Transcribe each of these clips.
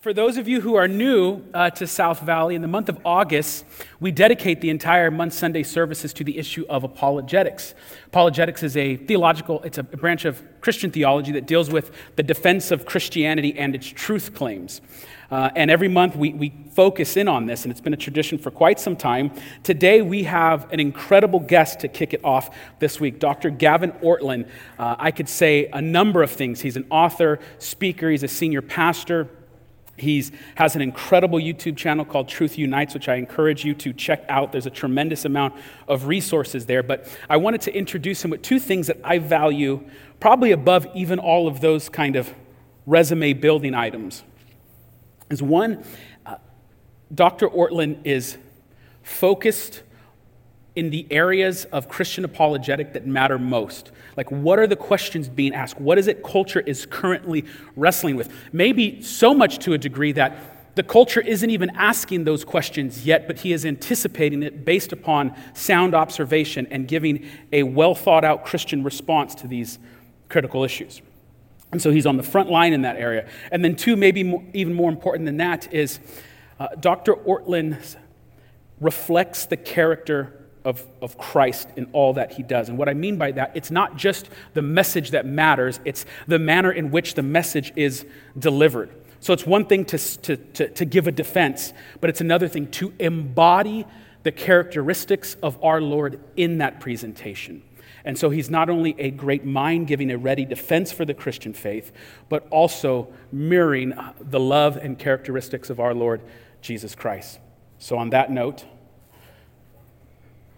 For those of you who are new uh, to South Valley, in the month of August, we dedicate the entire month Sunday services to the issue of apologetics. Apologetics is a theological, it's a branch of Christian theology that deals with the defense of Christianity and its truth claims. Uh, and every month we, we focus in on this, and it's been a tradition for quite some time. Today we have an incredible guest to kick it off this week, Dr. Gavin Ortlund. Uh, I could say a number of things. He's an author, speaker, he's a senior pastor. He has an incredible YouTube channel called Truth Unites, which I encourage you to check out. There's a tremendous amount of resources there. But I wanted to introduce him with two things that I value, probably above even all of those kind of resume building items. Is one, uh, Dr. Ortlund is focused in the areas of Christian apologetic that matter most. Like, what are the questions being asked? What is it culture is currently wrestling with? Maybe so much to a degree that the culture isn't even asking those questions yet, but he is anticipating it based upon sound observation and giving a well thought out Christian response to these critical issues. And so he's on the front line in that area. And then, two, maybe more, even more important than that, is uh, Dr. Ortlund reflects the character of, of Christ in all that he does. And what I mean by that, it's not just the message that matters, it's the manner in which the message is delivered. So it's one thing to, to, to, to give a defense, but it's another thing to embody the characteristics of our Lord in that presentation. And so he's not only a great mind giving a ready defense for the Christian faith, but also mirroring the love and characteristics of our Lord Jesus Christ. So, on that note,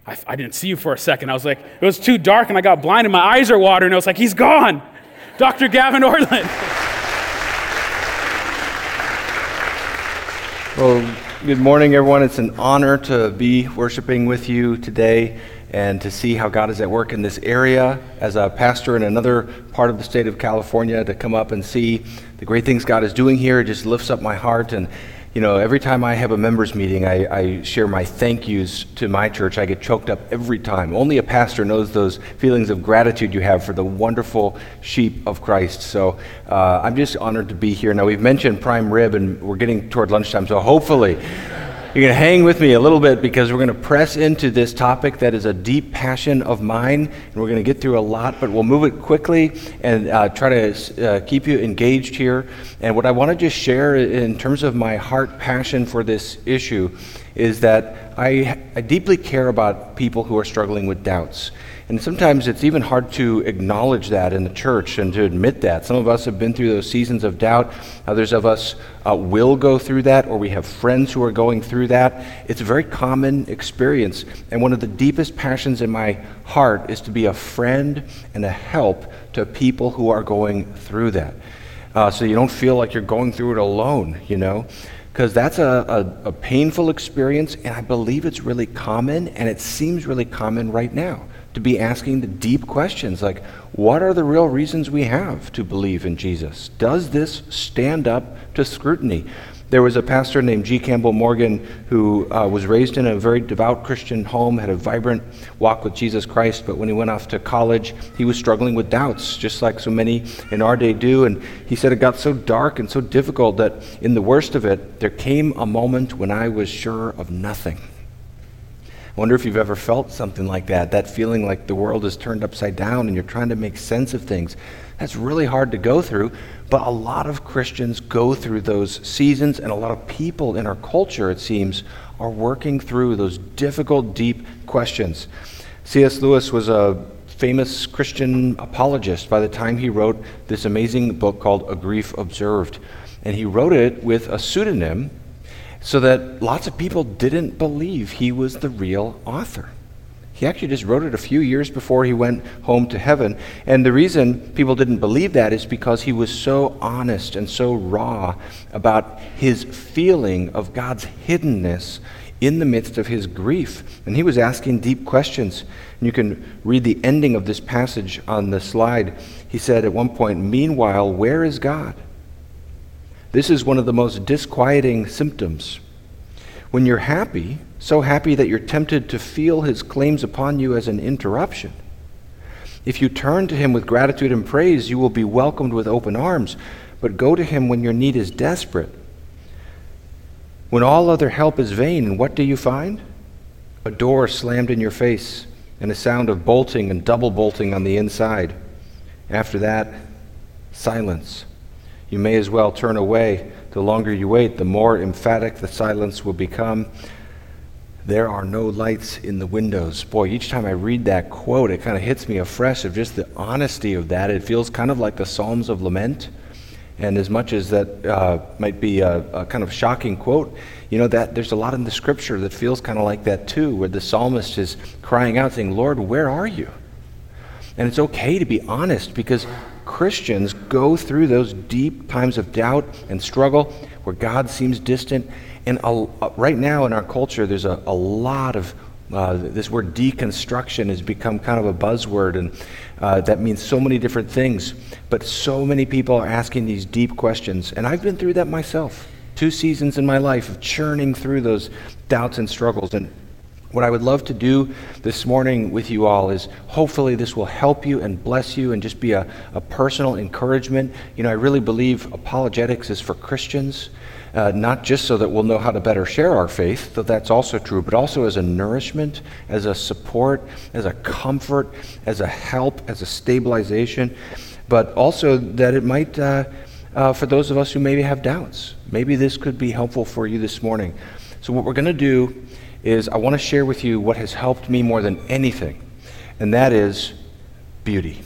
I, I, didn't see you for a second. I was like, it was too dark and I got blind and my eyes are watering. I was like, he's gone. Dr. Gavin Ortlund. Well, good morning, everyone. It's an honor to be worshiping with you today and to see how God is at work in this area. As a pastor in another part of the state of California, to come up and see the great things God is doing here, it just lifts up my heart. And you know, every time I have a members meeting, I, I, share my thank yous to my church. I get choked up every time. Only a pastor knows those feelings of gratitude you have for the wonderful sheep of Christ. So uh, I'm just honored to be here. Now, we've mentioned prime rib, and we're getting toward lunchtime, so hopefully you're going to hang with me a little bit because we're going to press into this topic that is a deep passion of mine, and we're going to get through a lot, but we'll move it quickly and uh, try to uh, keep you engaged here. And what I want to just share in terms of my heart passion for this issue is that I, I deeply care about people who are struggling with doubts. And sometimes it's even hard to acknowledge that in the church and to admit that. Some of us have been through those seasons of doubt. Others of us uh, will go through that, or we have friends who are going through that. It's a very common experience. And one of the deepest passions in my heart is to be a friend and a help to people who are going through that. Uh, so you don't feel like you're going through it alone, you know? Because that's a, a, a painful experience, and I believe it's really common, and it seems really common right now to be asking the deep questions like, what are the real reasons we have to believe in Jesus? Does this stand up to scrutiny? There was a pastor named G. Campbell Morgan who uh, was raised in a very devout Christian home, had a vibrant walk with Jesus Christ, but when he went off to college, he was struggling with doubts, just like so many in our day do. And he said it got so dark and so difficult that in the worst of it, there came a moment when I was sure of nothing. I wonder if you've ever felt something like that, that feeling like the world is turned upside down and you're trying to make sense of things. That's really hard to go through, but a lot of Christians go through those seasons, and a lot of people in our culture, it seems, are working through those difficult, deep questions. C.S. Lewis was a famous Christian apologist by the time he wrote this amazing book called A Grief Observed. And he wrote it with a pseudonym so that lots of people didn't believe he was the real author. He actually just wrote it a few years before he went home to heaven. And the reason people didn't believe that is because he was so honest and so raw about his feeling of God's hiddenness in the midst of his grief. And he was asking deep questions. And you can read the ending of this passage on the slide. He said at one point, Meanwhile, where is God? This is one of the most disquieting symptoms. When you're happy, so happy that you're tempted to feel his claims upon you as an interruption. If you turn to him with gratitude and praise, you will be welcomed with open arms. But go to him when your need is desperate, When all other help is vain, what do you find? A door slammed in your face and a sound of bolting and double bolting on the inside. After that, silence. You may as well turn away. The longer you wait, the more emphatic the silence will become. There are no lights in the windows. Boy, each time I read that quote, it kind of hits me afresh of just the honesty of that. It feels kind of like the Psalms of Lament. And as much as that uh, might be a, a, kind of shocking quote, you know that there's a lot in the scripture that feels kind of like that too, where the psalmist is crying out, saying, "Lord, where are you?" And it's okay to be honest because Christians go through those deep times of doubt and struggle where God seems distant. And a, right now in our culture, there's a, a lot of uh, this word deconstruction has become kind of a buzzword, and uh, that means so many different things. But so many people are asking these deep questions, and I've been through that myself. Two seasons in my life of churning through those doubts and struggles. And what I would love to do this morning with you all is hopefully this will help you and bless you and just be a, a personal encouragement. You know, I really believe apologetics is for Christians uh, not just so that we'll know how to better share our faith, though that's also true, but also as a nourishment, as a support, as a comfort, as a help, as a stabilization, but also that it might, uh, uh, for those of us who maybe have doubts, maybe this could be helpful for you this morning. So, what we're going to do is I want to share with you what has helped me more than anything, and that is beauty.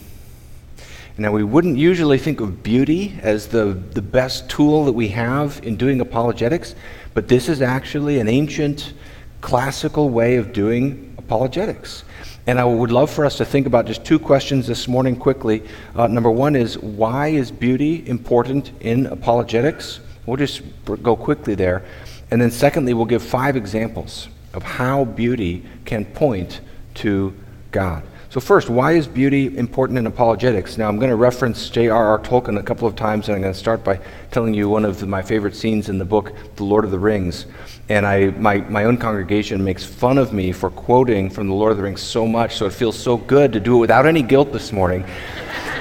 Now, we wouldn't usually think of beauty as the, the best tool that we have in doing apologetics, but this is actually an ancient, classical way of doing apologetics. And I would love for us to think about just two questions this morning quickly. Uh, number one is why is beauty important in apologetics? We'll just go quickly there. And then, secondly, we'll give five examples of how beauty can point to God. So, first, why is beauty important in apologetics? Now, I'm going to reference J.R.R. Tolkien a couple of times, and I'm going to start by telling you one of the, my favorite scenes in the book, The Lord of the Rings. And I, my, my own congregation makes fun of me for quoting from The Lord of the Rings so much, so it feels so good to do it without any guilt this morning.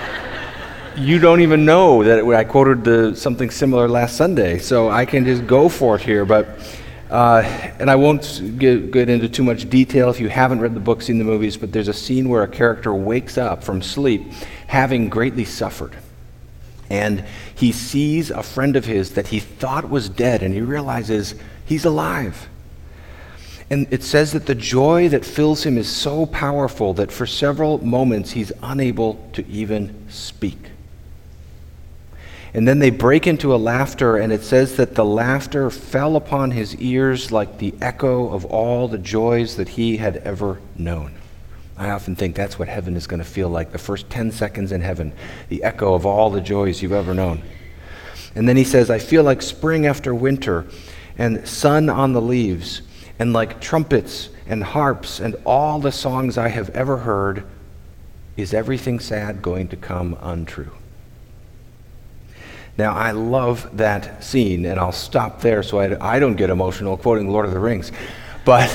you don't even know that I quoted the, something similar last Sunday, so I can just go for it here. But uh, and I won't get, get, into too much detail if you haven't read the book, seen the movies, but there's a scene where a character wakes up from sleep having greatly suffered. And he sees a friend of his that he thought was dead, and he realizes he's alive. And it says that the joy that fills him is so powerful that for several moments he's unable to even speak. And then they break into a laughter, and it says that the laughter fell upon his ears like the echo of all the joys that he had ever known. I often think that's what heaven is going to feel like the first 10 seconds in heaven, the echo of all the joys you've ever known. And then he says, I feel like spring after winter, and sun on the leaves, and like trumpets and harps and all the songs I have ever heard. Is everything sad going to come untrue? Now, I love that scene, and I'll stop there so I, I don't get emotional quoting Lord of the Rings. But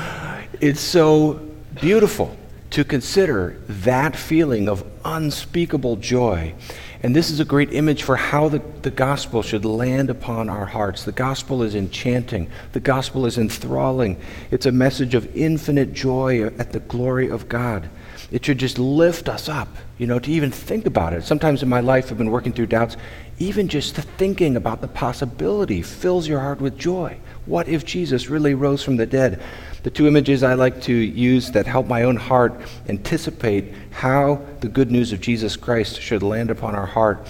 it's so beautiful to consider that feeling of unspeakable joy. And this is a great image for how the, the gospel should land upon our hearts. The gospel is enchanting, the gospel is enthralling. It's a message of infinite joy at the glory of God. It should just lift us up, you know, to even think about it. Sometimes in my life, I've been working through doubts. Even just the thinking about the possibility fills your heart with joy. What if Jesus really rose from the dead? The two images I like to use that help my own heart anticipate how the good news of Jesus Christ should land upon our heart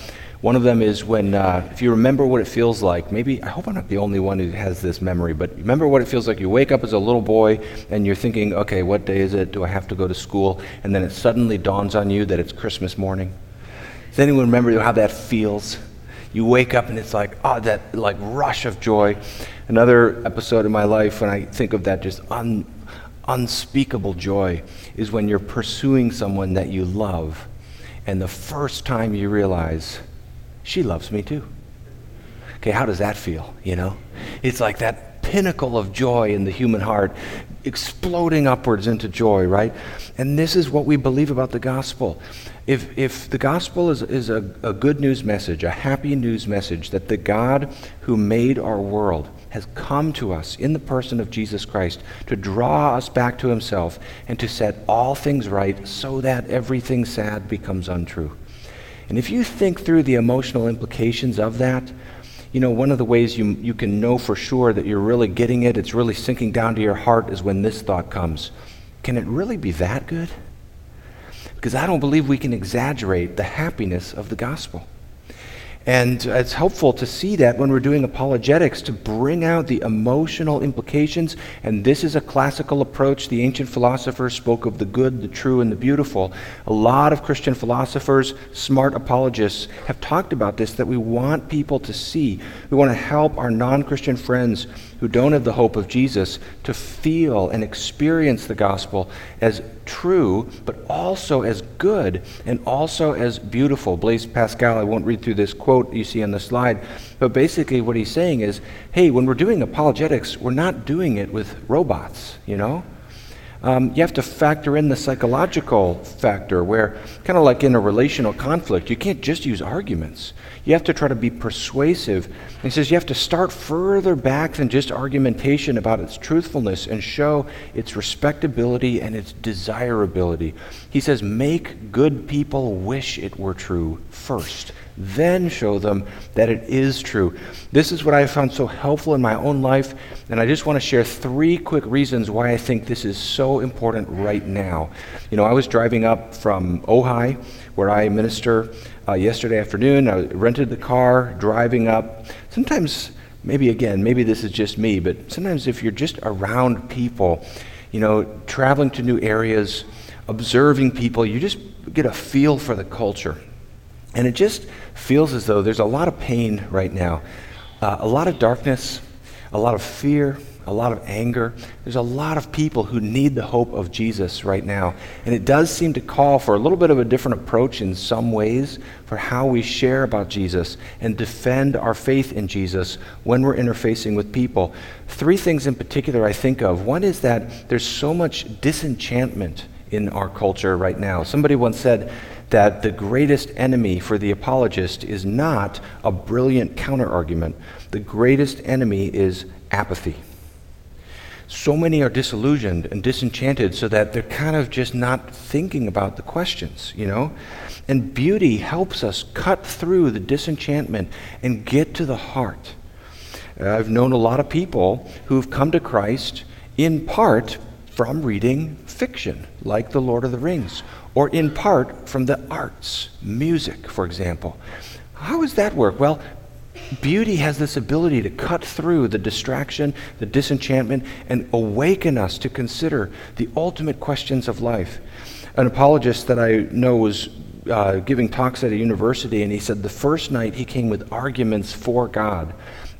one of them is when, uh, if you remember what it feels like, maybe, I hope I'm not the only one who has this memory, but remember what it feels like. You wake up as a little boy and you're thinking, okay, what day is it? Do I have to go to school? And then it suddenly dawns on you that it's Christmas morning. Does anyone remember how that feels? You wake up and it's like, oh, that like rush of joy. Another episode in my life when I think of that just un, unspeakable joy is when you're pursuing someone that you love. And the first time you realize, she loves me too. Okay, how does that feel? You know? It's like that pinnacle of joy in the human heart exploding upwards into joy, right? And this is what we believe about the gospel. If, if the gospel is, is a, a good news message, a happy news message, that the God who made our world has come to us in the person of Jesus Christ to draw us back to himself and to set all things right so that everything sad becomes untrue. And if you think through the emotional implications of that, you know, one of the ways you, you can know for sure that you're really getting it, it's really sinking down to your heart, is when this thought comes Can it really be that good? Because I don't believe we can exaggerate the happiness of the gospel. And it's helpful to see that when we're doing apologetics to bring out the emotional implications. And this is a classical approach. The ancient philosophers spoke of the good, the true, and the beautiful. A lot of Christian philosophers, smart apologists, have talked about this that we want people to see. We want to help our non Christian friends who don't have the hope of Jesus to feel and experience the gospel as true, but also as good and also as beautiful. Blaise Pascal, I won't read through this quote you see on the slide, but basically what he's saying is hey, when we're doing apologetics, we're not doing it with robots, you know? Um, you have to factor in the psychological factor where, kind of like in a relational conflict, you can't just use arguments. You have to try to be persuasive. And he says you have to start further back than just argumentation about its truthfulness and show its respectability and its desirability. He says, make good people wish it were true first then show them that it is true. This is what I have found so helpful in my own life, and I just want to share three quick reasons why I think this is so important right now. You know, I was driving up from Ojai, where I minister, uh, yesterday afternoon. I rented the car, driving up. Sometimes, maybe again, maybe this is just me, but sometimes if you're just around people, you know, traveling to new areas, observing people, you just get a feel for the culture. And it just feels as though there's a lot of pain right now, uh, a lot of darkness, a lot of fear, a lot of anger. There's a lot of people who need the hope of Jesus right now. And it does seem to call for a little bit of a different approach in some ways for how we share about Jesus and defend our faith in Jesus when we're interfacing with people. Three things in particular I think of. One is that there's so much disenchantment in our culture right now. Somebody once said, that the greatest enemy for the apologist is not a brilliant counterargument. The greatest enemy is apathy so many are disillusioned and disenchanted so that they're kind of just not thinking about the questions, you know? And beauty helps us cut through the disenchantment and get to the heart. Uh, I've known a lot of people who've come to Christ in part from reading fiction, like The Lord of the Rings, or in part from the arts, music, for example. How does that work? Well, Beauty has this ability to cut through the distraction, the disenchantment, and awaken us to consider the ultimate questions of life. An apologist that I know was uh, giving talks at a university, and he said the first night he came with arguments for God,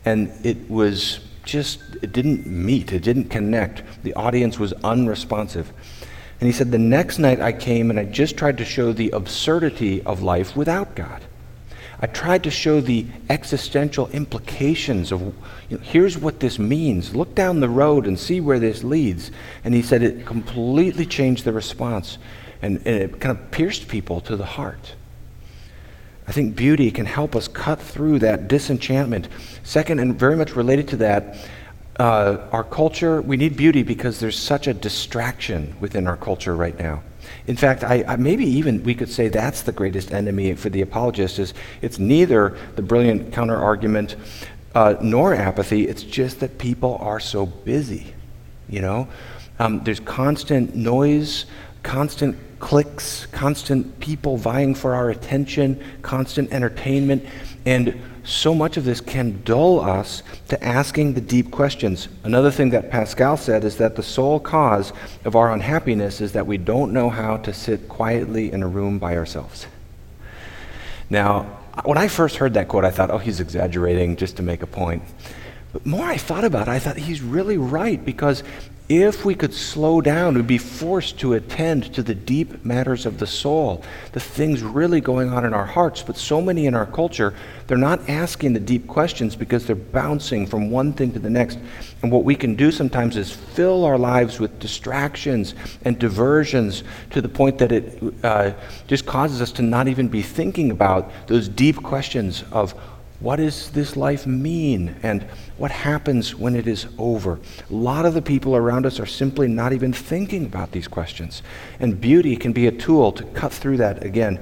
and it was just, it didn't meet, it didn't connect. The audience was unresponsive. And he said, The next night I came and I just tried to show the absurdity of life without God. I tried to show the existential implications of you know, here's what this means. Look down the road and see where this leads. And he said it completely changed the response and, and it kind of pierced people to the heart. I think beauty can help us cut through that disenchantment. Second, and very much related to that, uh, our culture, we need beauty because there's such a distraction within our culture right now. In fact, I, I, maybe even we could say that's the greatest enemy for the apologist is it's neither the brilliant counter argument uh, nor apathy. It's just that people are so busy. You know, um, there's constant noise, constant clicks, constant people vying for our attention, constant entertainment, and so much of this can dull us to asking the deep questions. Another thing that Pascal said is that the sole cause of our unhappiness is that we don't know how to sit quietly in a room by ourselves. Now, when I first heard that quote, I thought, oh, he's exaggerating just to make a point. But more I thought about it, I thought he's really right because if we could slow down, we'd be forced to attend to the deep matters of the soul, the things really going on in our hearts. But so many in our culture, they're not asking the deep questions because they're bouncing from one thing to the next. And what we can do sometimes is fill our lives with distractions and diversions to the point that it uh, just causes us to not even be thinking about those deep questions of What does this life mean? And what happens when it is over? A lot of the people around us are simply not even thinking about these questions. And beauty can be a tool to cut through that again.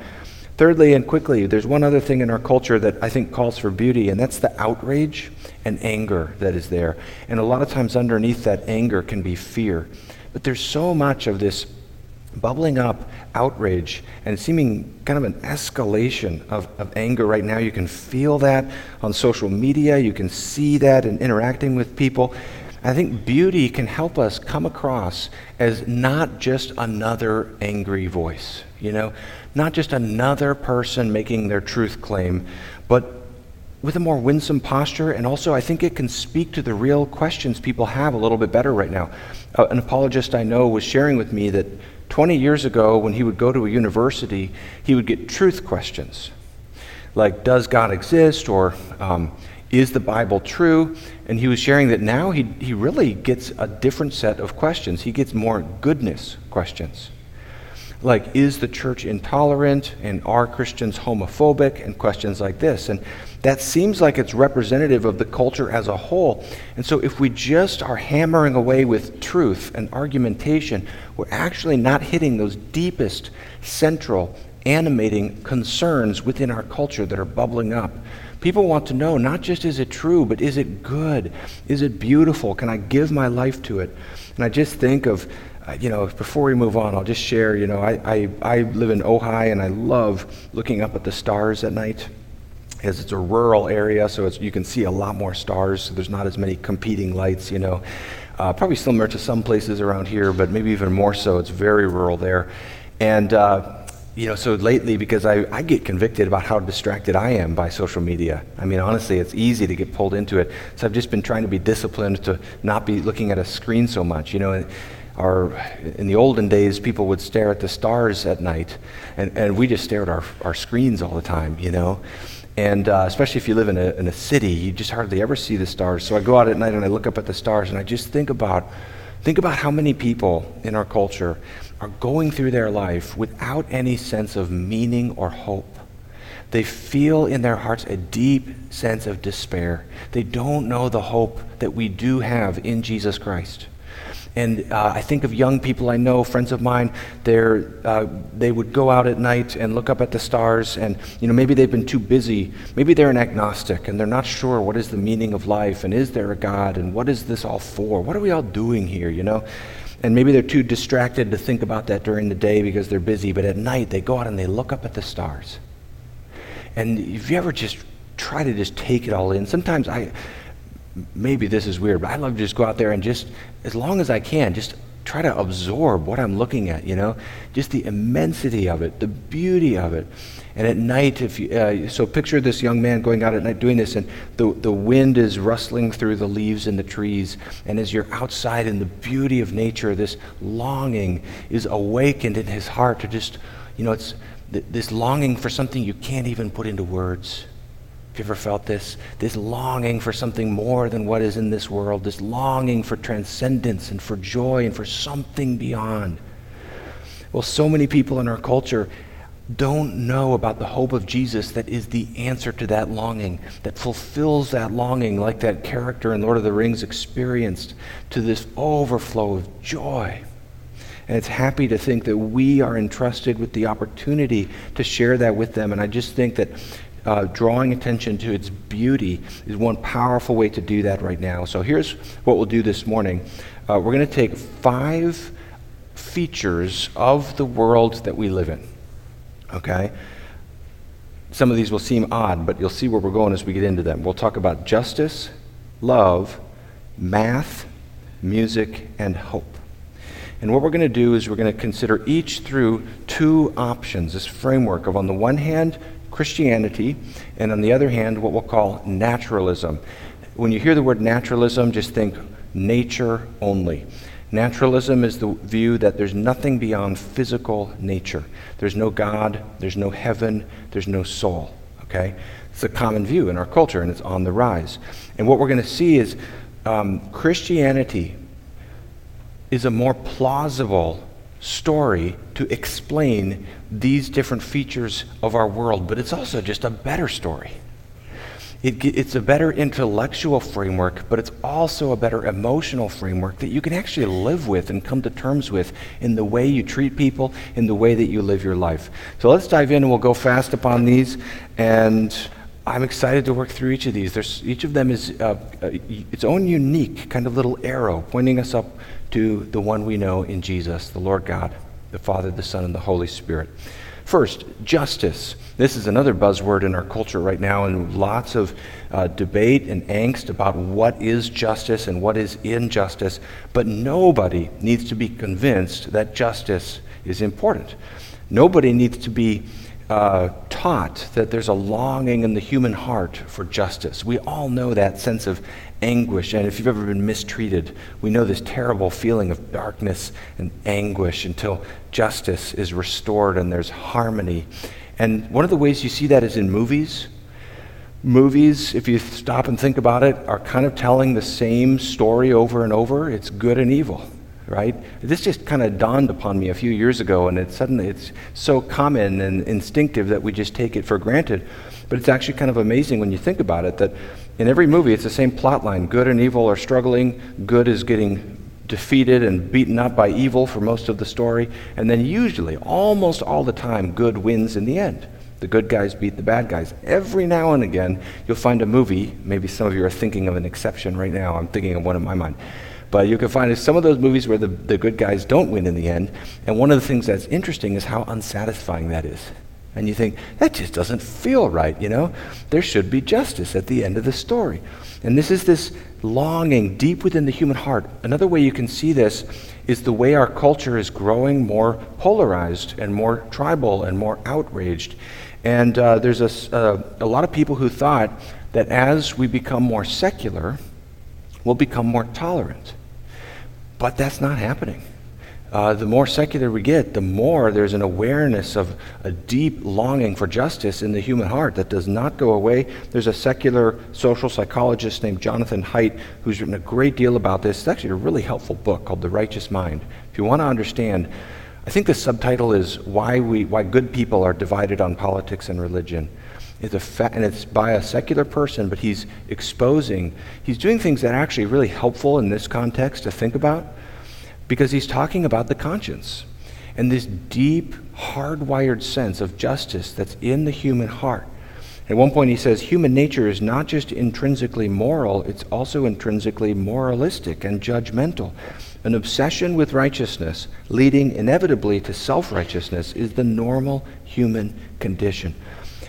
Thirdly, and quickly, there's one other thing in our culture that I think calls for beauty, and that's the outrage and anger that is there. And a lot of times, underneath that anger can be fear. But there's so much of this bubbling up outrage and seeming kind of an escalation of, of anger right now. You can feel that on social media, you can see that in interacting with people. I think beauty can help us come across as not just another angry voice, you know, not just another person making their truth claim, but with a more winsome posture. And also, I think it can speak to the real questions people have a little bit better right now. Uh, an apologist I know was sharing with me that 20 years ago, when he would go to a university, he would get truth questions like, Does God exist? or um, Is the Bible true? And he was sharing that now he, he really gets a different set of questions. He gets more goodness questions. Like, is the church intolerant? And are Christians homophobic? And questions like this. And that seems like it's representative of the culture as a whole. And so, if we just are hammering away with truth and argumentation, we're actually not hitting those deepest, central, animating concerns within our culture that are bubbling up. People want to know not just is it true, but is it good? Is it beautiful? Can I give my life to it? And I just think of, uh, you know, before we move on, I'll just share, you know, I, I, I live in Ojai and I love looking up at the stars at night is it's a rural area, so you can see a lot more stars. So there's not as many competing lights, you know. Uh, probably similar to some places around here, but maybe even more so. It's very rural there. And, uh, you know, so lately, because I, I get convicted about how distracted I am by social media. I mean, honestly, it's easy to get pulled into it. So I've just been trying to be disciplined to not be looking at a screen so much, you know. Our, in the olden days, people would stare at the stars at night, and, and we just stare at our, our screens all the time, you know. And uh, especially if you live in a, in a city, you just hardly ever see the stars. So I go out at night and I look up at the stars and I just think about, think about how many people in our culture are going through their life without any sense of meaning or hope. They feel in their hearts a deep sense of despair. They don't know the hope that we do have in Jesus Christ. And uh, I think of young people I know, friends of mine, they're, uh, they would go out at night and look up at the stars, and you know, maybe they've been too busy. Maybe they're an agnostic and they're not sure what is the meaning of life, and is there a God, and what is this all for? What are we all doing here, you know? And maybe they're too distracted to think about that during the day because they're busy, but at night they go out and they look up at the stars. And if you ever just try to just take it all in, sometimes I, maybe this is weird, but I love to just go out there and just, as long as I can, just try to absorb what I'm looking at, you know? Just the immensity of it, the beauty of it. And at night, if you, uh, so picture this young man going out at night doing this, and the, the wind is rustling through the leaves and the trees. And as you're outside in the beauty of nature, this longing is awakened in his heart to just, you know, it's th- this longing for something you can't even put into words. Have you ever felt this? This longing for something more than what is in this world, this longing for transcendence and for joy and for something beyond. Well, so many people in our culture don't know about the hope of Jesus that is the answer to that longing, that fulfills that longing, like that character in Lord of the Rings experienced, to this overflow of joy. And it's happy to think that we are entrusted with the opportunity to share that with them. And I just think that uh, drawing attention to its beauty is one powerful way to do that right now. So here's what we'll do this morning uh, we're going to take five features of the world that we live in. Okay? Some of these will seem odd, but you'll see where we're going as we get into them. We'll talk about justice, love, math, music, and hope. And what we're going to do is we're going to consider each through two options, this framework of, on the one hand, Christianity, and on the other hand, what we'll call naturalism. When you hear the word naturalism, just think nature only. Naturalism is the view that there's nothing beyond physical nature. There's no God, there's no heaven, there's no soul. Okay? It's a common view in our culture, and it's on the rise. And what we're going to see is um, Christianity is a more plausible story to explain these different features of our world, but it's also just a better story. It, it's a better intellectual framework, but it's also a better emotional framework that you can actually live with and come to terms with in the way you treat people, in the way that you live your life. So let's dive in and we'll go fast upon these. And I'm excited to work through each of these. There's, each of them is uh, uh, its own unique kind of little arrow pointing us up to the one we know in Jesus, the Lord God, the Father, the Son, and the Holy Spirit. First, justice. This is another buzzword in our culture right now, and lots of uh, debate and angst about what is justice and what is injustice. But nobody needs to be convinced that justice is important. Nobody needs to be uh, taught that there's a longing in the human heart for justice. We all know that sense of anguish. And if you've ever been mistreated, we know this terrible feeling of darkness and anguish until justice is restored and there's harmony. And one of the ways you see that is in movies. Movies, if you stop and think about it, are kind of telling the same story over and over. It's good and evil, right? This just kind of dawned upon me a few years ago, and it suddenly it's so common and instinctive that we just take it for granted. But it's actually kind of amazing when you think about it that in every movie, it's the same plot line. Good and evil are struggling. Good is getting defeated and beaten up by evil for most of the story. And then, usually, almost all the time, good wins in the end. The good guys beat the bad guys. Every now and again, you'll find a movie. Maybe some of you are thinking of an exception right now. I'm thinking of one in my mind. But you can find some of those movies where the, the good guys don't win in the end. And one of the things that's interesting is how unsatisfying that is. And you think, that just doesn't feel right, you know? There should be justice at the end of the story. And this is this longing deep within the human heart. Another way you can see this is the way our culture is growing more polarized and more tribal and more outraged. And uh, there's a, uh, a lot of people who thought that as we become more secular, we'll become more tolerant. But that's not happening uh, the more secular we get, the more there's an awareness of a deep longing for justice in the human heart that does not go away. There's a secular social psychologist named Jonathan Haidt who's written a great deal about this. It's actually a really helpful book called The Righteous Mind. If you want to understand, I think the subtitle is Why, we, Why Good People Are Divided on Politics and Religion. It's a fa- and it's by a secular person, but he's exposing, he's doing things that are actually really helpful in this context to think about because he's talking about the conscience and this deep, hardwired sense of justice that's in the human heart. At one point, he says human nature is not just intrinsically moral, it's also intrinsically moralistic and judgmental. An obsession with righteousness, leading inevitably to self righteousness, is the normal human condition.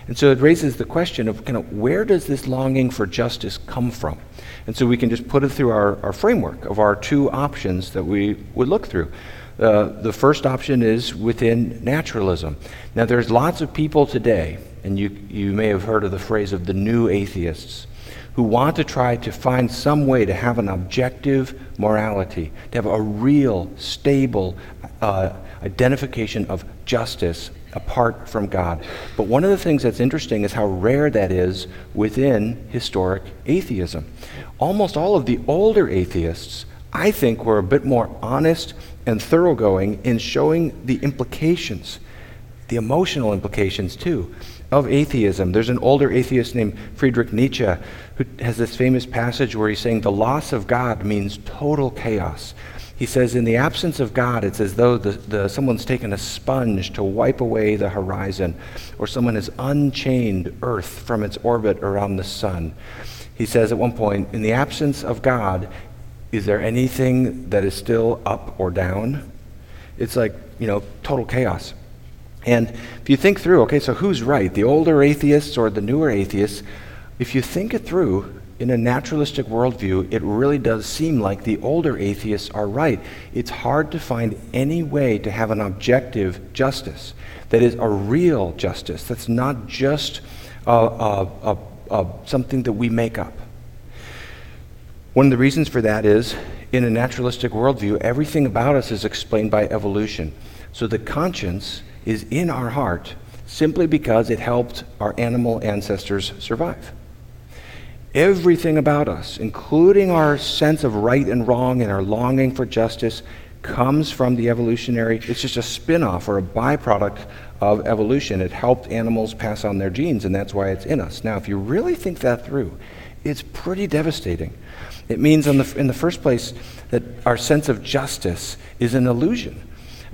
And so it raises the question of kind of where does this longing for justice come from? And so we can just put it through our, our framework of our two options that we would look through. Uh, the first option is within naturalism. Now, there's lots of people today, and you, you may have heard of the phrase of the new atheists, who want to try to find some way to have an objective morality, to have a real, stable uh, identification of justice apart from God. But one of the things that's interesting is how rare that is within historic atheism. Almost all of the older atheists, I think, were a bit more honest and thoroughgoing in showing the implications, the emotional implications too, of atheism. There's an older atheist named Friedrich Nietzsche who has this famous passage where he's saying the loss of God means total chaos. He says, in the absence of God, it's as though the, the, someone's taken a sponge to wipe away the horizon, or someone has unchained Earth from its orbit around the sun. He says at one point, in the absence of God, is there anything that is still up or down? It's like, you know, total chaos. And if you think through, okay, so who's right, the older atheists or the newer atheists? If you think it through, in a naturalistic worldview, it really does seem like the older atheists are right. It's hard to find any way to have an objective justice that is a real justice, that's not just a, a, a, something that we make up. One of the reasons for that is in a naturalistic worldview, everything about us is explained by evolution. So the conscience is in our heart simply because it helped our animal ancestors survive. Everything about us, including our sense of right and wrong and our longing for justice, comes from the evolutionary, it's just a spin off or a byproduct of evolution. It helped animals pass on their genes, and that's why it's in us. Now, if you really think that through, it's pretty devastating. It means, in the, in the first place, that our sense of justice is an illusion.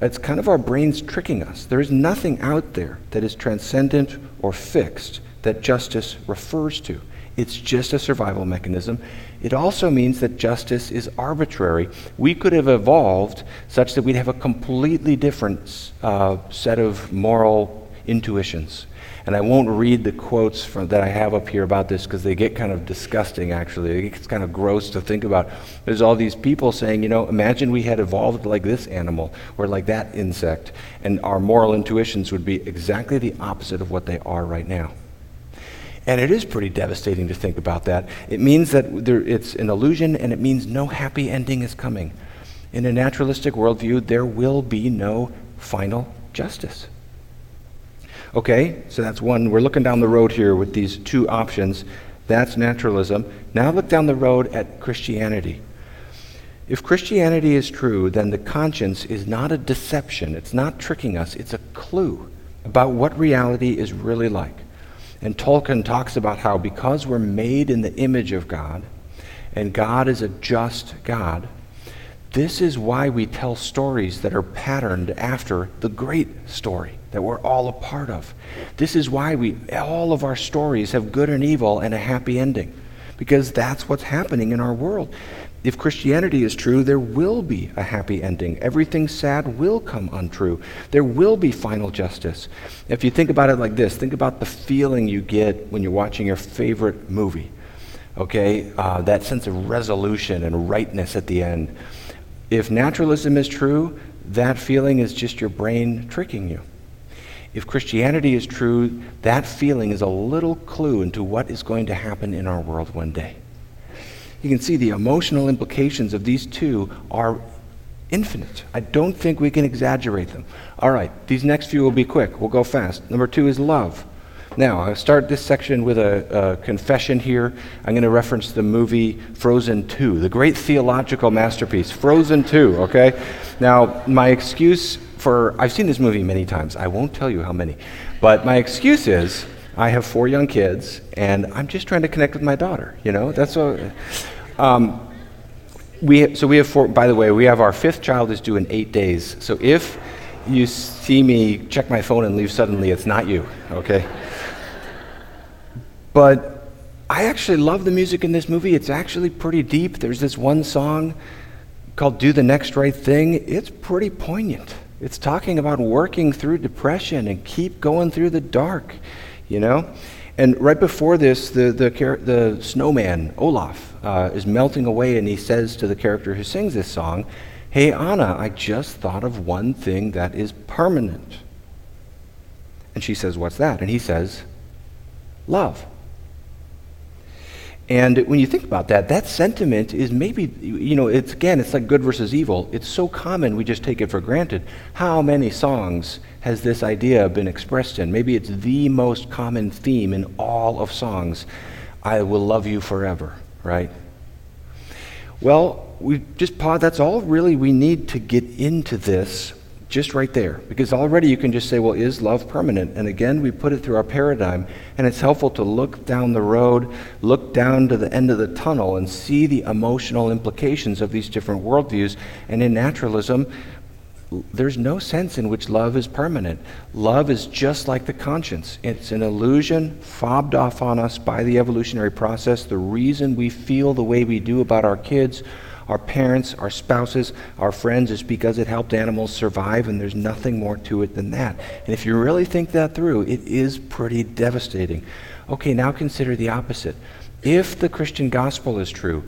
It's kind of our brains tricking us. There is nothing out there that is transcendent or fixed that justice refers to. It's just a survival mechanism. It also means that justice is arbitrary. We could have evolved such that we'd have a completely different uh, set of moral intuitions. And I won't read the quotes from, that I have up here about this because they get kind of disgusting, actually. It's kind of gross to think about. There's all these people saying, you know, imagine we had evolved like this animal or like that insect, and our moral intuitions would be exactly the opposite of what they are right now. And it is pretty devastating to think about that. It means that there, it's an illusion and it means no happy ending is coming. In a naturalistic worldview, there will be no final justice. Okay, so that's one. We're looking down the road here with these two options. That's naturalism. Now look down the road at Christianity. If Christianity is true, then the conscience is not a deception, it's not tricking us, it's a clue about what reality is really like. And Tolkien talks about how because we're made in the image of God, and God is a just God, this is why we tell stories that are patterned after the great story that we're all a part of. This is why we all of our stories have good and evil and a happy ending because that's what's happening in our world. If Christianity is true, there will be a happy ending. Everything sad will come untrue. There will be final justice. If you think about it like this, think about the feeling you get when you're watching your favorite movie. Okay? Uh, that sense of resolution and rightness at the end. If naturalism is true, that feeling is just your brain tricking you. If Christianity is true, that feeling is a little clue into what is going to happen in our world one day you can see the emotional implications of these two are infinite. I don't think we can exaggerate them. All right, these next few will be quick. We'll go fast. Number two is love. Now, I'll start this section with a, a confession here. I'm going to reference the movie Frozen 2, the great theological masterpiece, Frozen 2, okay? Now, my excuse for, I've seen this movie many times. I won't tell you how many. But my excuse is, I have four young kids, and I'm just trying to connect with my daughter. You know, that's what. Um, we so we have four. By the way, we have our fifth child is due in eight days. So if you see me check my phone and leave suddenly, it's not you. Okay. But I actually love the music in this movie. It's actually pretty deep. There's this one song called "Do the Next Right Thing." It's pretty poignant. It's talking about working through depression and keep going through the dark you know? And right before this, the, the, the snowman, Olaf, uh, is melting away, and he says to the character who sings this song, Hey, Anna, I just thought of one thing that is permanent. And she says, What's that? And he says, Love. And when you think about that, that sentiment is maybe, you know, it's again, it's like good versus evil. It's so common we just take it for granted. How many songs has this idea been expressed in? Maybe it's the most common theme in all of songs. I will love you forever, right? Well, we just pause. That's all really we need to get into this just right there. Because already you can just say, well, is love permanent? And again, we put it through our paradigm, and it's helpful to look down the road, look down to the end of the tunnel, and see the emotional implications of these different worldviews. And in naturalism, there's no sense in which love is permanent. Love is just like the conscience. It's an illusion fobbed off on us by the evolutionary process. The reason we feel the way we do about our kids, our parents, our spouses, our friends is because it helped animals survive, and there's nothing more to it than that. And if you really think that through, it is pretty devastating. Okay, now consider the opposite. If the Christian gospel is true,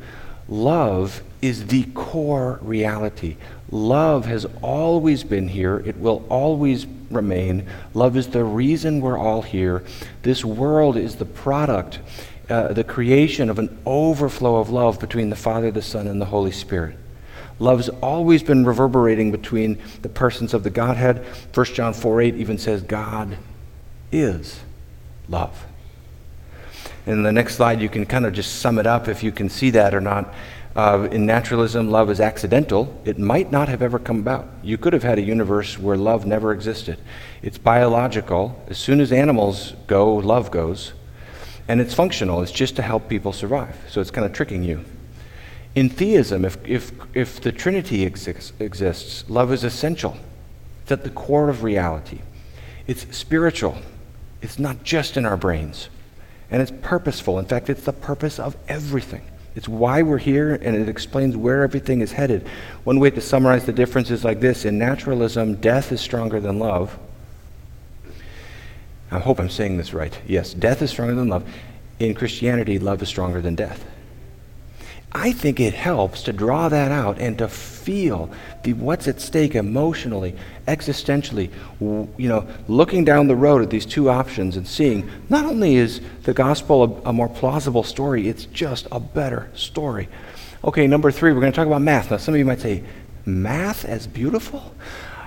love is the core reality. Love has always been here. It will always remain. Love is the reason we're all here. This world is the product, uh, the creation of an overflow of love between the Father, the Son, and the Holy Spirit. Love's always been reverberating between the persons of the Godhead. 1 John 4 8 even says, God is love. In the next slide, you can kind of just sum it up if you can see that or not. Uh, in naturalism, love is accidental. It might not have ever come about. You could have had a universe where love never existed. It's biological. As soon as animals go, love goes. And it's functional. It's just to help people survive. So it's kind of tricking you. In theism, if, if, if the Trinity exists, exists, love is essential. It's at the core of reality. It's spiritual. It's not just in our brains. And it's purposeful. In fact, it's the purpose of everything. It's why we're here, and it explains where everything is headed. One way to summarize the difference is like this In naturalism, death is stronger than love. I hope I'm saying this right. Yes, death is stronger than love. In Christianity, love is stronger than death. I think it helps to draw that out and to feel the, what's at stake emotionally, existentially, you know, looking down the road at these two options and seeing not only is the gospel a, a more plausible story, it's just a better story. Okay, number three, we're going to talk about math. Now, some of you might say, math as beautiful?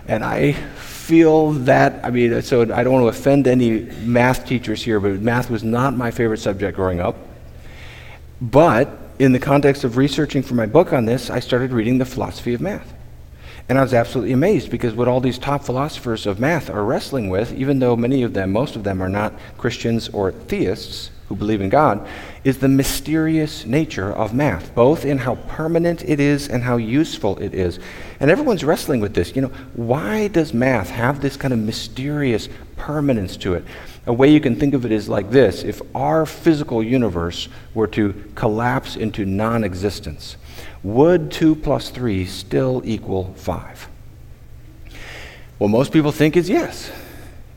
And I feel that, I mean, so I don't want to offend any math teachers here, but math was not my favorite subject growing up. But in the context of researching for my book on this, I started reading the philosophy of math. And I was absolutely amazed because what all these top philosophers of math are wrestling with, even though many of them, most of them, are not Christians or theists who believe in God, is the mysterious nature of math, both in how permanent it is and how useful it is. And everyone's wrestling with this. You know, why does math have this kind of mysterious permanence to it? A way you can think of it is like this if our physical universe were to collapse into non existence, would 2 plus 3 still equal 5? Well, most people think is yes.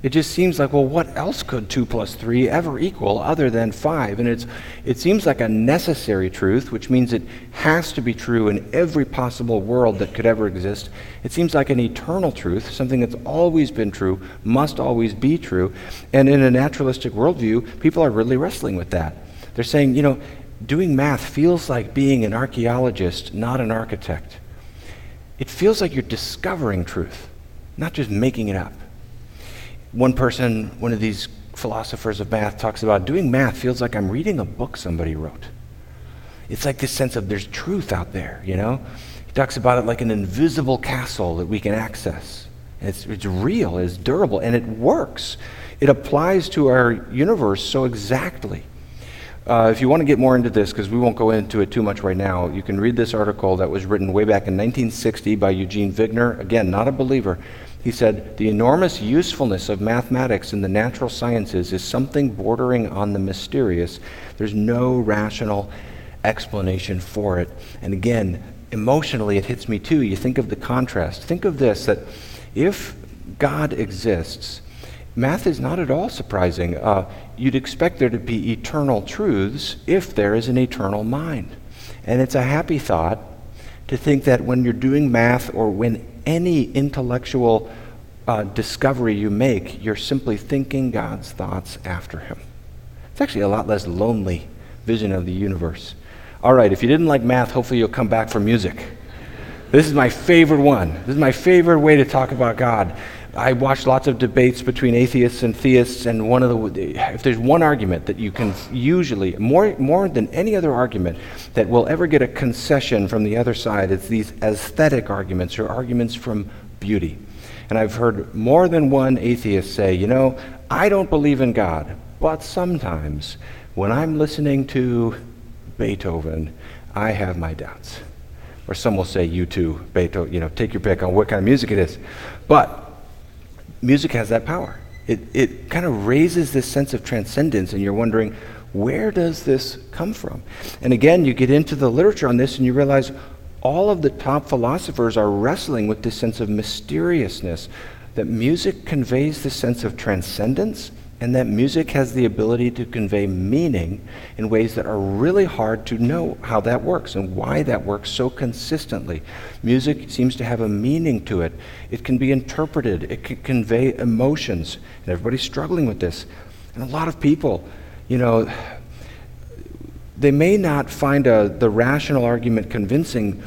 It just seems like, well, what else could 2 plus 3 ever equal other than 5? And it's, it seems like a necessary truth, which means it has to be true in every possible world that could ever exist. It seems like an eternal truth, something that's always been true, must always be true. And in a naturalistic worldview, people are really wrestling with that. They're saying, you know, doing math feels like being an archaeologist, not an architect. It feels like you're discovering truth, not just making it up. One person, one of these philosophers of math, talks about doing math feels like I'm reading a book somebody wrote. It's like this sense of there's truth out there, you know? He talks about it like an invisible castle that we can access. It's, it's real, it's durable, and it works. It applies to our universe so exactly. Uh, if you want to get more into this, because we won't go into it too much right now, you can read this article that was written way back in 1960 by Eugene Wigner. Again, not a believer. He said, The enormous usefulness of mathematics in the natural sciences is something bordering on the mysterious. There's no rational explanation for it. And again, emotionally, it hits me too. You think of the contrast. Think of this that if God exists, math is not at all surprising. Uh, you'd expect there to be eternal truths if there is an eternal mind. And it's a happy thought to think that when you're doing math or when any intellectual uh, discovery you make, you're simply thinking God's thoughts after Him. It's actually a lot less lonely vision of the universe. All right, if you didn't like math, hopefully you'll come back for music. This is my favorite one. This is my favorite way to talk about God. I watch lots of debates between atheists and theists, and one of the if there's one argument that you can usually more more than any other argument that will ever get a concession from the other side, it's these aesthetic arguments or arguments from beauty. And I've heard more than one atheist say, you know, I don't believe in God, but sometimes when I'm listening to Beethoven, I have my doubts. Or some will say, U2, Beethoven, you know, take your pick on what kind of music it is. But music has that power. It, it kind of raises this sense of transcendence, and you're wondering, where does this come from? And again, you get into the literature on this and you realize all of the top philosophers are wrestling with this sense of mysteriousness, that music conveys this sense of transcendence and that music has the ability to convey meaning in ways that are really hard to know how that works and why that works so consistently. Music seems to have a meaning to it. It can be interpreted, it can convey emotions, and everybody's struggling with this. And a lot of people, you know, they may not find a, the rational argument convincing,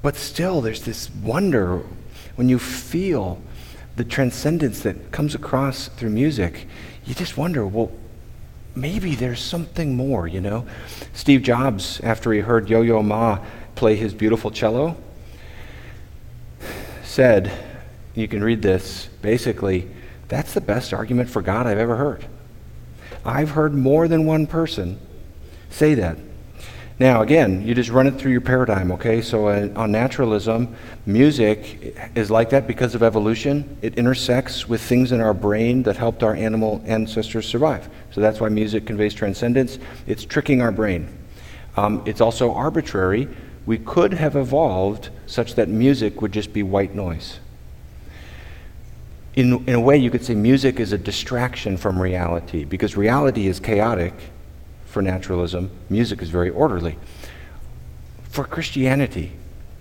but still there's this wonder when you feel the transcendence that comes across through music, you just wonder, well, maybe there's something more, you know? Steve Jobs, after he heard Yo Yo Ma play his beautiful cello, said, you can read this, basically, that's the best argument for God I've ever heard. I've heard more than one person say that. Now, again, you just run it through your paradigm, okay? So uh, on naturalism, music is like that because of evolution. It intersects with things in our brain that helped our animal ancestors survive. So that's why music conveys transcendence. It's tricking our brain. Um, it's also arbitrary. We could have evolved such that music would just be white noise. In, in a way, you could say music is a distraction from reality because reality is chaotic for naturalism, music is very orderly. For Christianity,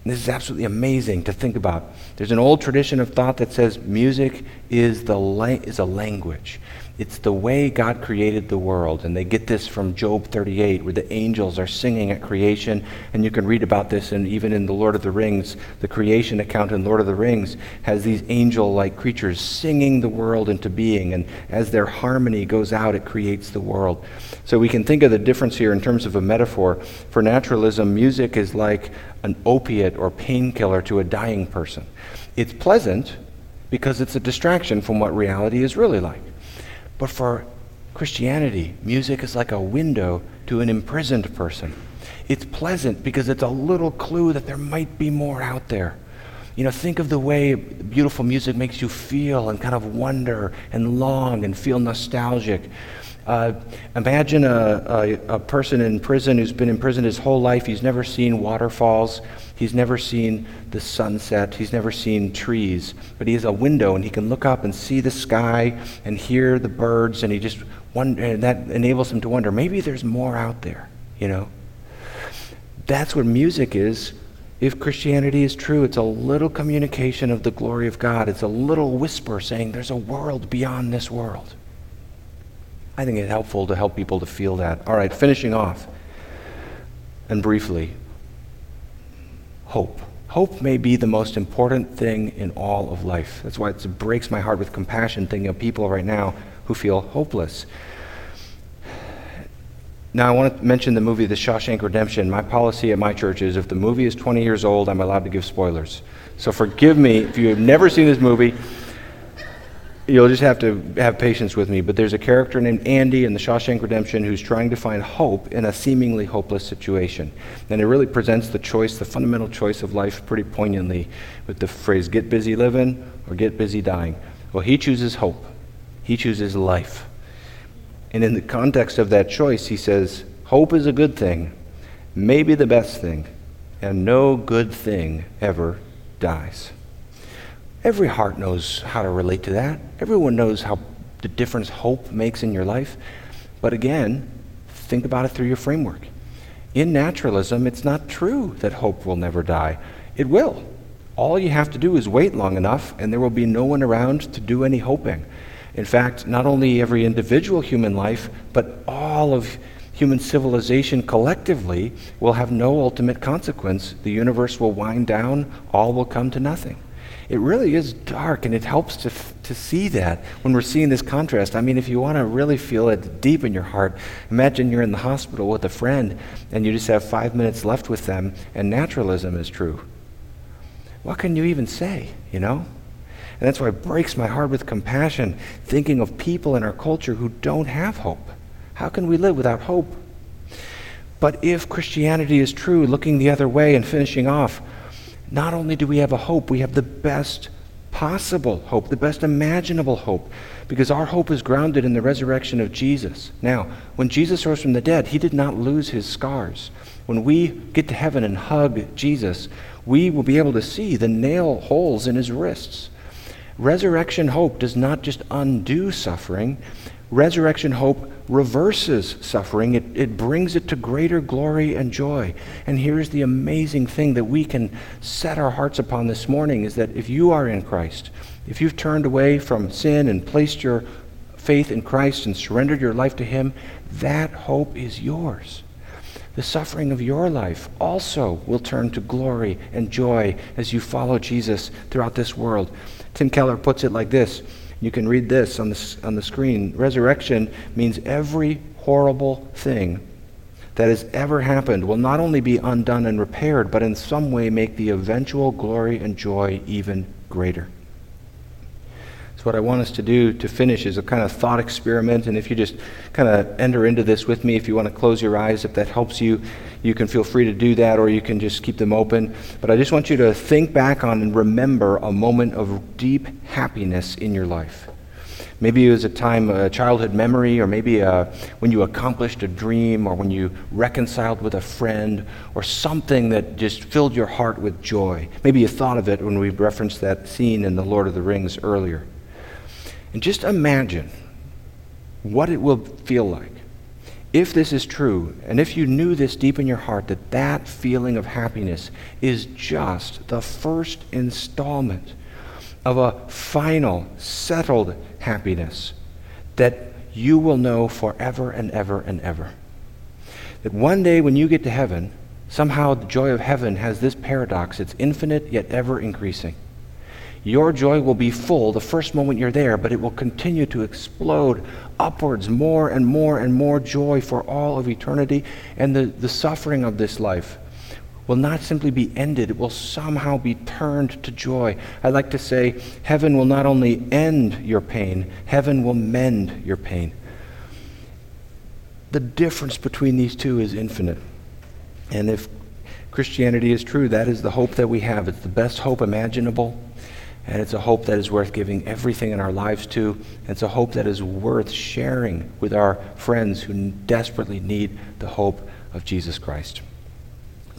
this is absolutely amazing to think about. There's an old tradition of thought that says music is, the la- is a language. It's the way God created the world. And they get this from Job 38, where the angels are singing at creation. And you can read about this and even in the Lord of the Rings. The creation account in Lord of the Rings has these angel like creatures singing the world into being. And as their harmony goes out, it creates the world. So we can think of the difference here in terms of a metaphor. For naturalism, music is like an opiate or painkiller to a dying person. It's pleasant because it's a distraction from what reality is really like. But for Christianity, music is like a window to an imprisoned person. It's pleasant because it's a little clue that there might be more out there. You know, think of the way beautiful music makes you feel and kind of wonder and long and feel nostalgic. Uh, imagine a, a, a, person in prison who's been in prison his whole life. He's never seen waterfalls. He's never seen the sunset. He's never seen trees. But he has a window and he can look up and see the sky and hear the birds. And he just wonder, and that enables him to wonder maybe there's more out there, you know? That's what music is. If Christianity is true, it's a little communication of the glory of God. It's a little whisper saying there's a world beyond this world. I think it's helpful to help people to feel that. All right, finishing off, and briefly, hope. Hope may be the most important thing in all of life. That's why it breaks my heart with compassion thinking of people right now who feel hopeless. Now, I want to mention the movie The Shawshank Redemption. My policy at my church is if the movie is 20 years old, I'm allowed to give spoilers. So forgive me if you have never seen this movie you'll just have to have patience with me, but there's a character named Andy in the Shawshank Redemption who's trying to find hope in a seemingly hopeless situation. And it really presents the choice, the fundamental choice of life, pretty poignantly with the phrase get busy living or get busy dying. Well, he chooses hope, he chooses life. And in the context of that choice, he says, Hope is a good thing, maybe the best thing, and no good thing ever dies. Every heart knows how to relate to that. Everyone knows how the difference hope makes in your life. But again, think about it through your framework. In naturalism, it's not true that hope will never die. It will. All you have to do is wait long enough, and there will be no one around to do any hoping. In fact, not only every individual human life, but all of human civilization collectively will have no ultimate consequence. The universe will wind down, all will come to nothing it really is dark, and it helps to, to see that when we're seeing this contrast. I mean, if you want to really feel it deep in your heart, imagine you're in the hospital with a friend and you just have five minutes left with them, and naturalism is true. What can you even say, you know? And that's why it breaks my heart with compassion, thinking of people in our culture who don't have hope. How can we live without hope? But if Christianity is true, looking the other way and finishing off, not only do we have a hope, we have the best possible hope, the best imaginable hope, because our hope is grounded in the resurrection of Jesus. Now, when Jesus rose from the dead, he did not lose his scars. When we get to heaven and hug Jesus, we will be able to see the nail holes in his wrists. Resurrection hope does not just undo suffering, resurrection hope reverses suffering, it, it brings it to greater glory and joy. And here's the amazing thing that we can set our hearts upon this morning is that if you are in Christ, if you've turned away from sin and placed your faith in Christ and surrendered your life to Him, that hope is yours. The suffering of your life also will turn to glory and joy as you follow Jesus throughout this world. Tim Keller puts it like this you can read this on the, on the screen. Resurrection means every horrible thing that has ever happened will not only be undone and repaired, but in some way make the eventual glory and joy even greater. So, what I want us to do to finish is a kind of thought experiment. And if you just kind of enter into this with me, if you want to close your eyes, if that helps you, you can feel free to do that, or you can just keep them open. But I just want you to think back on and remember a moment of deep happiness in your life. Maybe it was a time, a childhood memory, or maybe a, when you accomplished a dream, or when you reconciled with a friend, or something that just filled your heart with joy. Maybe you thought of it when we referenced that scene in The Lord of the Rings earlier. And just imagine what it will feel like if this is true, and if you knew this deep in your heart, that that feeling of happiness is just the first installment of a final, settled happiness that you will know forever and ever and ever. That one day when you get to heaven, somehow the joy of heaven has this paradox it's infinite yet ever increasing. Your joy will be full the first moment you're there, but it will continue to explode upwards, more and more and more joy for all of eternity. And the, the suffering of this life will not simply be ended, it will somehow be turned to joy. I like to say, heaven will not only end your pain, heaven will mend your pain. The difference between these two is infinite. And if Christianity is true, that is the hope that we have. It's the best hope imaginable. And it's a hope that is worth giving everything in our lives to. And it's a hope that is worth sharing with our friends who desperately need the hope of Jesus Christ.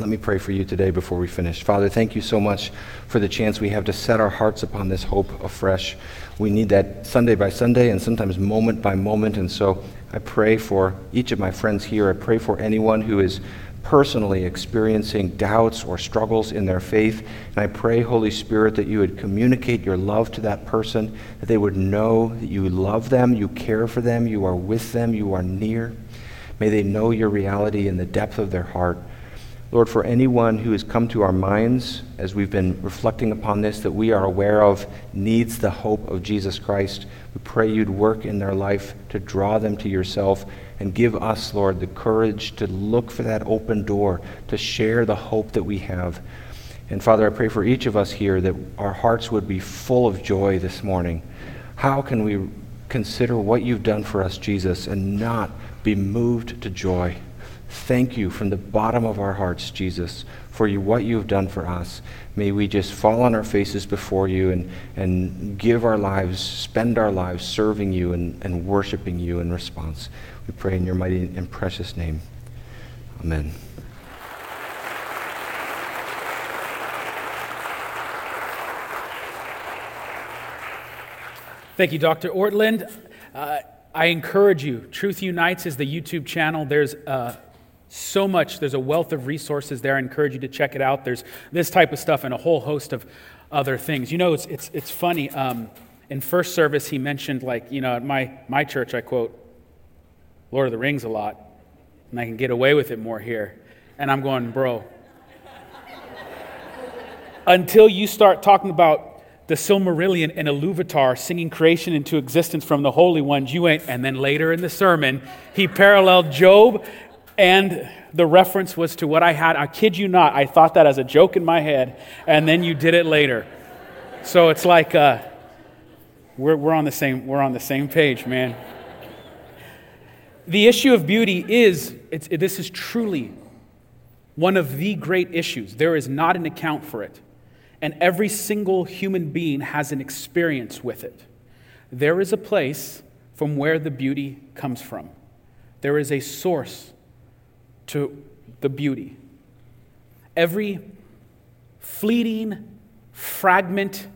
Let me pray for you today before we finish. Father, thank you so much for the chance we have to set our hearts upon this hope afresh. We need that Sunday by Sunday and sometimes moment by moment. And so I pray for each of my friends here. I pray for anyone who is personally experiencing doubts or struggles in their faith. And I pray, Holy Spirit, that you would communicate your love to that person, that they would know that you love them, you care for them, you are with them, you are near. May they know your reality in the depth of their heart. Lord, for anyone who has come to our minds as we've been reflecting upon this that we are aware of needs the hope of Jesus Christ, we pray you'd work in their life to draw them to yourself and give us, Lord, the courage to look for that open door, to share the hope that we have. And Father, I pray for each of us here that our hearts would be full of joy this morning. How can we consider what you've done for us, Jesus, and not be moved to joy? Thank you from the bottom of our hearts, Jesus, for you, what you've done for us. May we just fall on our faces before you and, and give our lives, spend our lives serving you and, and worshiping you in response. We pray in your mighty and precious name. Amen. Thank you, Dr. Ortlund. Uh, I encourage you. Truth Unites is the YouTube channel. There's uh, so much, there's a wealth of resources there. I encourage you to check it out. There's this type of stuff and a whole host of other things. You know, it's, it's, it's funny. Um, in first service, he mentioned, like, you know, at my, my church, I quote, Lord of the Rings a lot, and I can get away with it more here. And I'm going, bro. Until you start talking about the Silmarillion and Iluvatar singing creation into existence from the Holy Ones, you ain't. And then later in the sermon, he paralleled Job, and the reference was to what I had. I kid you not, I thought that as a joke in my head, and then you did it later. So it's like uh, we're, we're, on the same, we're on the same page, man the issue of beauty is it, this is truly one of the great issues. There is not an account for it. And every single human being has an experience with it. There is a place from where the beauty comes from, there is a source to the beauty. Every fleeting fragment,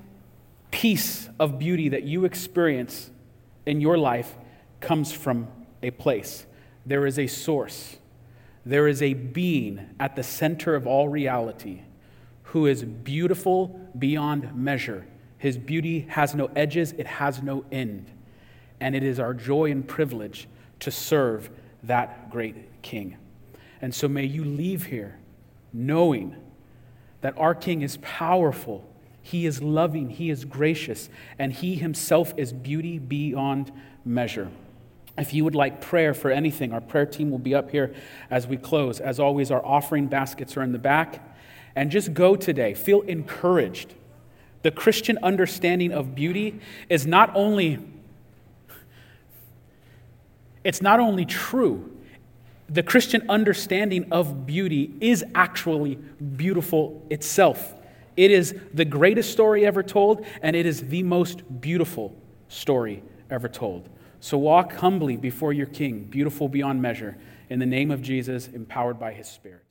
piece of beauty that you experience in your life comes from a place, there is a source, there is a being at the center of all reality who is beautiful beyond measure. His beauty has no edges, it has no end. And it is our joy and privilege to serve that great King. And so may you leave here knowing that our King is powerful, He is loving, He is gracious, and He Himself is beauty beyond measure. If you would like prayer for anything, our prayer team will be up here as we close. As always, our offering baskets are in the back. And just go today. Feel encouraged. The Christian understanding of beauty is not only it's not only true, the Christian understanding of beauty is actually beautiful itself. It is the greatest story ever told, and it is the most beautiful story ever told. So walk humbly before your King, beautiful beyond measure, in the name of Jesus, empowered by his Spirit.